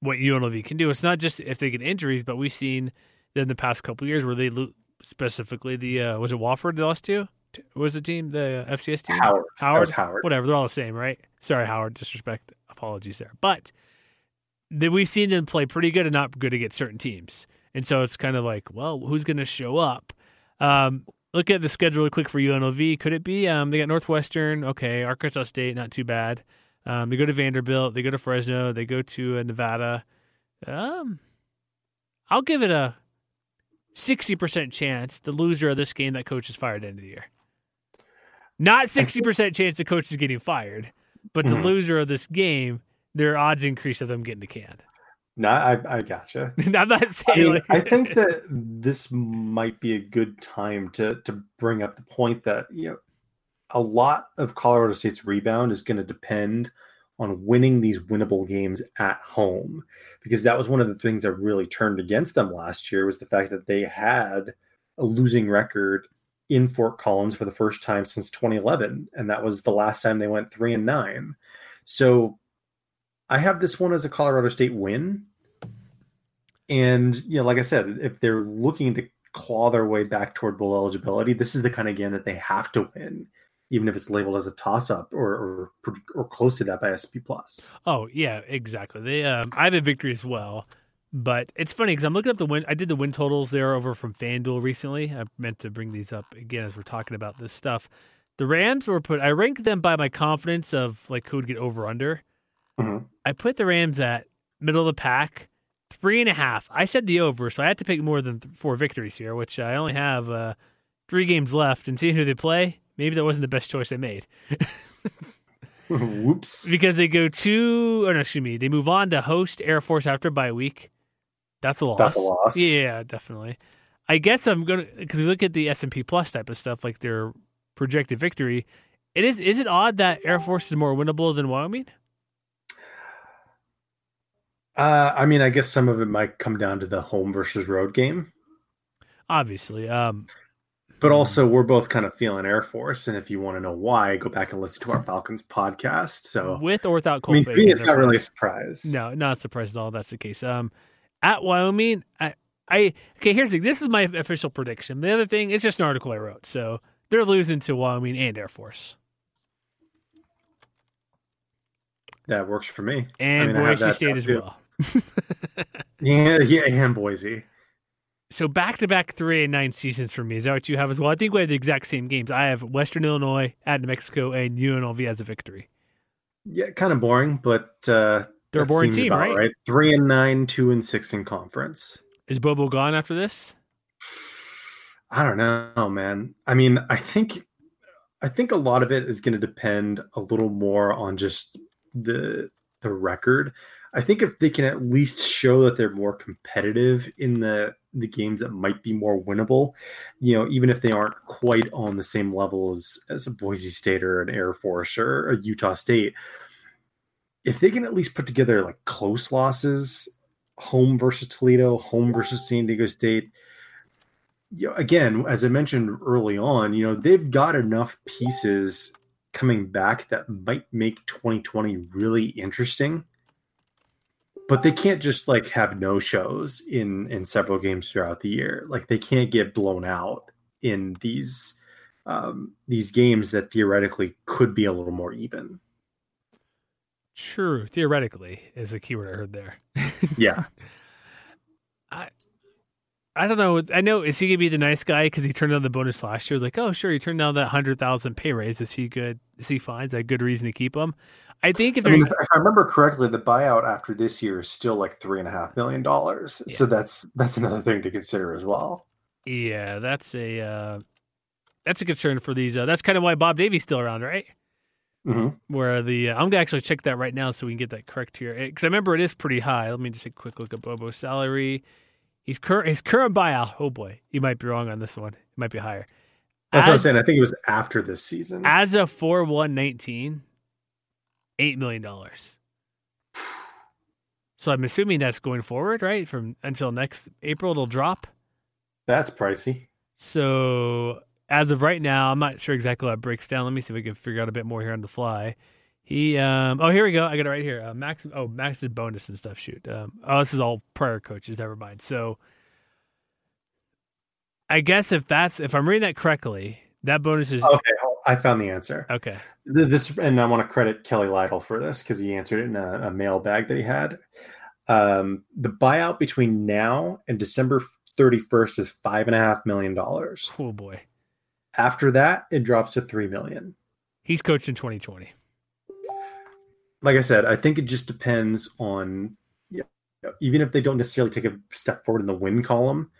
what UNLV can do. It's not just if they get injuries, but we've seen in the past couple years where they lose, specifically the uh, was it Wofford they lost to What was the team? The FCS team? Howard. Howard. Howard. Whatever. They're all the same, right? Sorry, Howard. Disrespect. Apologies there. But the, we've seen them play pretty good and not good against certain teams. And so it's kind of like, well, who's going to show up? Um, look at the schedule really quick for UNLV. Could it be? Um, they got Northwestern. Okay. Arkansas State, not too bad. Um, they go to Vanderbilt. They go to Fresno. They go to uh, Nevada. Um, I'll give it a 60% chance the loser of this game that coach is fired at the end of the year. Not 60% chance the coach is getting fired, but the Mhm. loser of this game, their odds increase of them getting the can. No, I, I gotcha. I'm not I saying mean, like, I think that this might be a good time to to bring up the point that you know a lot of Colorado State's rebound is going to depend on winning these winnable games at home because that was one of the things that really turned against them last year was the fact that they had a losing record in Fort Collins for the first time since 2011 and that was the last time they went 3 and 9. So I have this one as a Colorado State win. And you know, like I said, if they're looking to claw their way back toward bowl eligibility, this is the kind of game that they have to win, even if it's labeled as a toss-up or or, or close to that by SP plus. Oh yeah, exactly. They um, I have a victory as well, but it's funny because I'm looking up the win. I did the win totals there over from FanDuel recently. I meant to bring these up again as we're talking about this stuff. The Rams were put. I ranked them by my confidence of like who would get over under. Mhm. I put the Rams at middle of the pack, three and a half. I said the over, so I had to pick more than th- four victories here, which I only have uh, three games left. And seeing who they play, maybe that wasn't the best choice I made. Whoops. because they go to, or no, excuse me, they move on to host Air Force after bye week. That's a loss. That's a loss. Yeah, definitely. I guess I'm gonna because we look at the S and P Plus type of stuff, like their projected victory. It is. Is it odd that Air Force is more winnable than Wyoming? Uh, I mean, I guess some of it might come down to the home versus road game, Obviously. Um, but also we're both kind of feeling Air Force, and if you want to know why, go back and listen to our Falcons podcast. So, with or without I mean, to Fagan, me, it's not really a surprise. No, not surprised at all. That's the case. Um, at Wyoming, I, I okay. Here's the. This is my official prediction. The other thing, it's just an article I wrote. So they're losing to Wyoming and Air Force that works for me. and mean, I have Boise State as well. Yeah, yeah, and Boise. So back to back three and nine seasons for me. Is that what you have as well? I think we have the exact same games. I have Western Illinois at New Mexico and UNLV as a victory. Yeah, kind of boring, but uh, They're a boring team, about right? Three and nine, two and six in conference. Is Bobo gone after this? I don't know, man. I mean, I think I think a lot of it is going to depend a little more on just the the record. I think if they can at least show that they're more competitive in the the games that might be more winnable, you know, even if they aren't quite on the same level as as a Boise State or an Air Force or a Utah State, if they can at least put together like close losses, home versus Toledo, home versus San Diego State, you know, again, as I mentioned early on, you know, they've got enough pieces coming back that might make 2020 really interesting. But they can't just like have no shows in in several games throughout the year. Like they can't get blown out in these um, these games that theoretically could be a little more even. True. Theoretically is a keyword I heard there. Yeah, I I don't know. I know. Is he gonna be the nice guy because he turned down the bonus last year? Was like, oh, sure, he turned down that hundred thousand pay raise. Is he good? Is he fine? Is that a good reason to keep him? I think if I mean, if I remember correctly, the buyout after this year is still like three and a half million dollars. So that's that's another thing to consider as well. yeah, that's a uh, that's a concern for these. Uh, that's kind of why Bob Davies still around, right? Hmm Where the uh, I'm gonna actually check that right now so we can get that correct here because I remember it is pretty high. Let me just take a quick look at Bobo's salary. He's current his current buyout. Oh boy, you might be wrong on this one. It might be higher. That's what I'm saying. I think it was after this season. As of four one nineteen, eight million dollars. So I'm assuming that's going forward, right? From until next April, it'll drop. That's pricey. So as of right now, I'm not sure exactly how it breaks down. Let me see if we can figure out a bit more here on the fly. He um oh here we go. I got it right here. Uh, Max oh Max's bonus and stuff. Shoot. Um oh this is all prior coaches. Never mind. So I guess if that's if I'm reading that correctly, That bonus is Okay, I found the answer. okay. This and I want to credit Kelly Lyell for this because he answered it in a, a mailbag that he had. Um, the buyout between now and December 31st is five and a half million dollars. Oh boy, After that, it drops to three million. he's coached in 2020. Like I said, I think it just depends on you know, even if they don't necessarily take a step forward in the win column.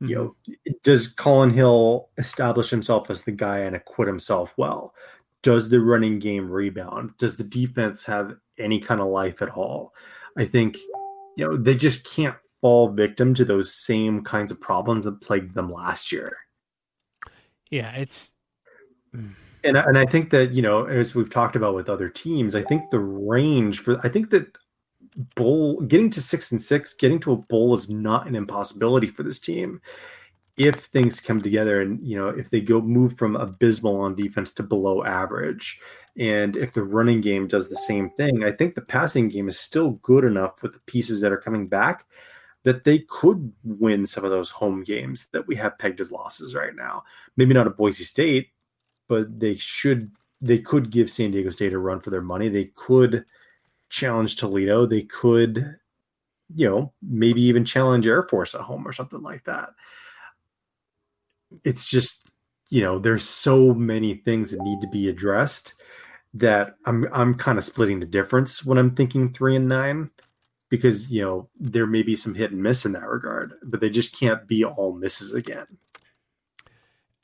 You mm-hmm. know, does Collin Hill establish himself as the guy and acquit himself well? Does the running game rebound? Does the defense have any kind of life at all? I think you know they just can't fall victim to those same kinds of problems that plagued them last year. Yeah, it's mm. And I- and I think that you know, as we've talked about with other teams, I think the range for I think that bowl getting to six and six, getting to a bowl is not an impossibility for this team. If things come together and you know if they go move from abysmal on defense to below average and if the running game does the same thing i think the passing game is still good enough with the pieces that are coming back that they could win some of those home games that we have pegged as losses right now. Maybe not at boise state but they should they could give san diego state a run for their money. They could challenge toledo. They could you know maybe even challenge air force at home or something like that. It's just you know there's so many things that need to be addressed that i'm i'm kind of splitting the difference when i'm thinking 3 and 9 because you know there may be some hit and miss in that regard but they just can't be all misses again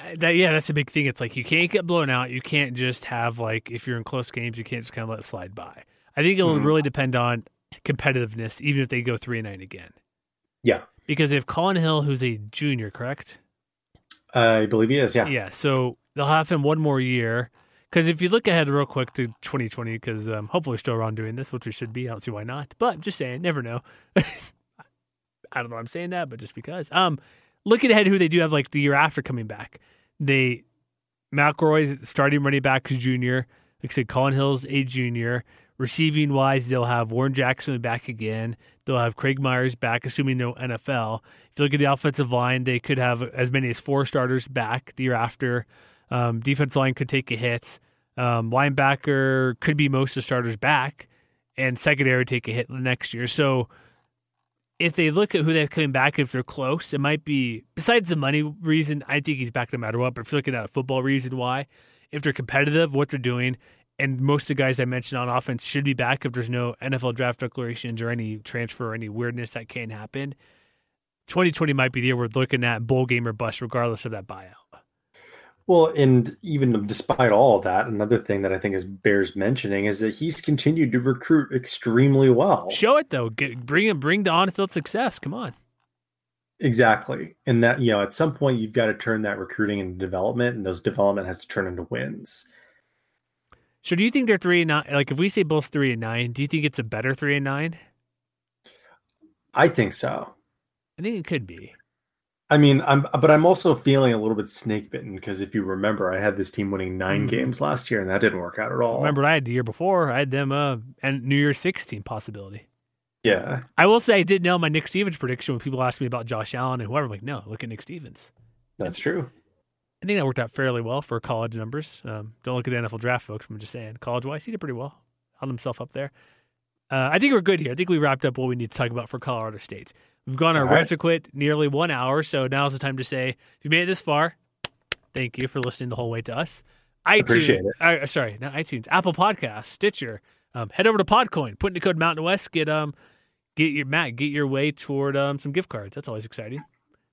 uh, that. Yeah, that's a big thing. It's like you can't get blown out. You can't just have like if you're in close games, you can't just kind of let it slide by. I think it will Mhm. really depend on competitiveness, even if they go three and nine again. yeah Because if Collin Hill, who's a junior, correct? i believe he is yeah Yeah. So they'll have him one more year. Because if you look ahead real quick to 2020, because um, hopefully still around doing this, which we should be. I don't see why not. But just saying, never know. I don't know. why I'm saying that, but just because. Um, looking ahead, who they do have like the year after coming back, they McElroy starting running back junior. Like I said, Collin Hill's a junior. Receiving wise, they'll have Warren Jackson back again. They'll have Craig Myers back, assuming no NFL. If you look at the offensive line, they could have as many as four starters back the year after. Um, defense line could take a hit. Um, linebacker could be most of starters back, and secondary take a hit next year. So if they look at who they're coming back, if they're close, it might be besides the money reason. I think he's back no matter what. But if you're looking at a football reason why, if they're competitive, what they're doing, and most of the guys I mentioned on offense should be back if there's no NFL draft declarations or any transfer or any weirdness that can happen. 2020 might be the year we're looking at bowl game or bust, regardless of that buyout. Well, and even despite all of that, another thing that I think is bears mentioning is that he's continued to recruit extremely well. Show it though. Get, bring it. Bring the on-field success. Come on. Exactly. And that, you know, at some point you've got to turn that recruiting into development, and those development has to turn into wins. So, do you think they're three and nine? Like, if we say both three and nine, do you think it's a better three and nine? I think so. I think it could be. I mean, I'm, but I'm also feeling a little bit snake bitten because if you remember, I had this team winning 9 Mhm. games last year, and that didn't work out at all. Remember, I had the year before. I had them uh and New Year's sixteen possibility. Yeah. I will say I did nail my Nick Stevens prediction when people asked me about Josh Allen and whoever. I'm like, no, look at Nick Stevens. That's true. I think that worked out fairly well for college numbers. Um, don't look at the NFL draft, folks. I'm just saying, college wise, he did pretty well. Held himself up there. Uh, I think we're good here. I think we wrapped up what we need to talk about for Colorado State. We've gone our right. Resequit nearly one hour, so now's the time to say, if you made it this far, thank you for listening the whole way to us. iTunes, Appreciate it. Uh, sorry, not iTunes, Apple Podcasts, Stitcher. Um, head over to Podcoin, put in the code Mountain West, get um, get your Matt, get your way toward um some gift cards. That's always exciting.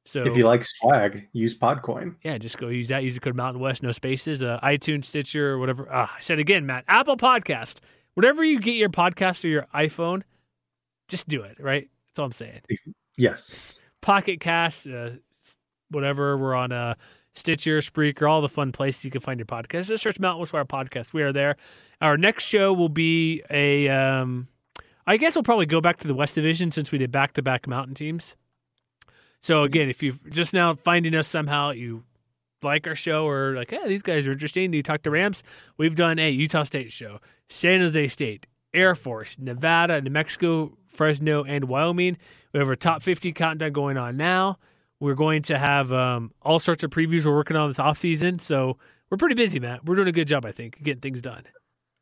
So If you like swag, use Podcoin. yeah, just go use that. Use the code Mountain West, no spaces. Uh, iTunes, Stitcher, or whatever. Ah, I said again, Matt. Apple Podcast, whatever you get your podcast or your iPhone, just do it. Right? That's all I'm saying. Yes. Pocket Cast, uh, whatever. We're on uh, Stitcher, Spreaker, all the fun places you can find your podcast. Just search Mountain West Wire Podcast. We are there. Our next show will be a. Um, I guess we'll probably go back to the West Division since we did back to back mountain teams. So again, if you're just now finding us somehow, you like our show or like, hey, these guys are interesting. Do you talk to Rams? We've done a Utah State show, San Jose State, Air Force, Nevada, New Mexico, Fresno, and Wyoming. We have our top 50 countdown going on now. We're going to have um, all sorts of previews we're working on this off season. So we're pretty busy, Matt. We're doing a good job, I think, getting things done.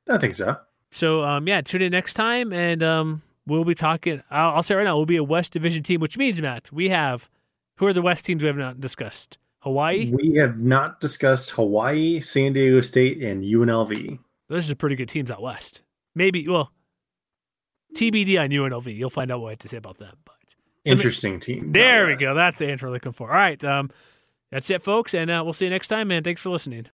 I think so. So um, yeah, tune in next time, and um, we'll be talking. I'll, I'll say right now, we'll be a West Division team, which means Matt, we have who are the West teams we have not discussed? Hawaii. We have not discussed Hawaii, San Diego State, and UNLV. Those are pretty good teams out west. Maybe well, TBD on UNLV. You'll find out what I have to say about them. But interesting team. There we go. That's the answer we're looking for. All right, um, that's it, folks, and uh, we'll see you next time. Man, thanks for listening.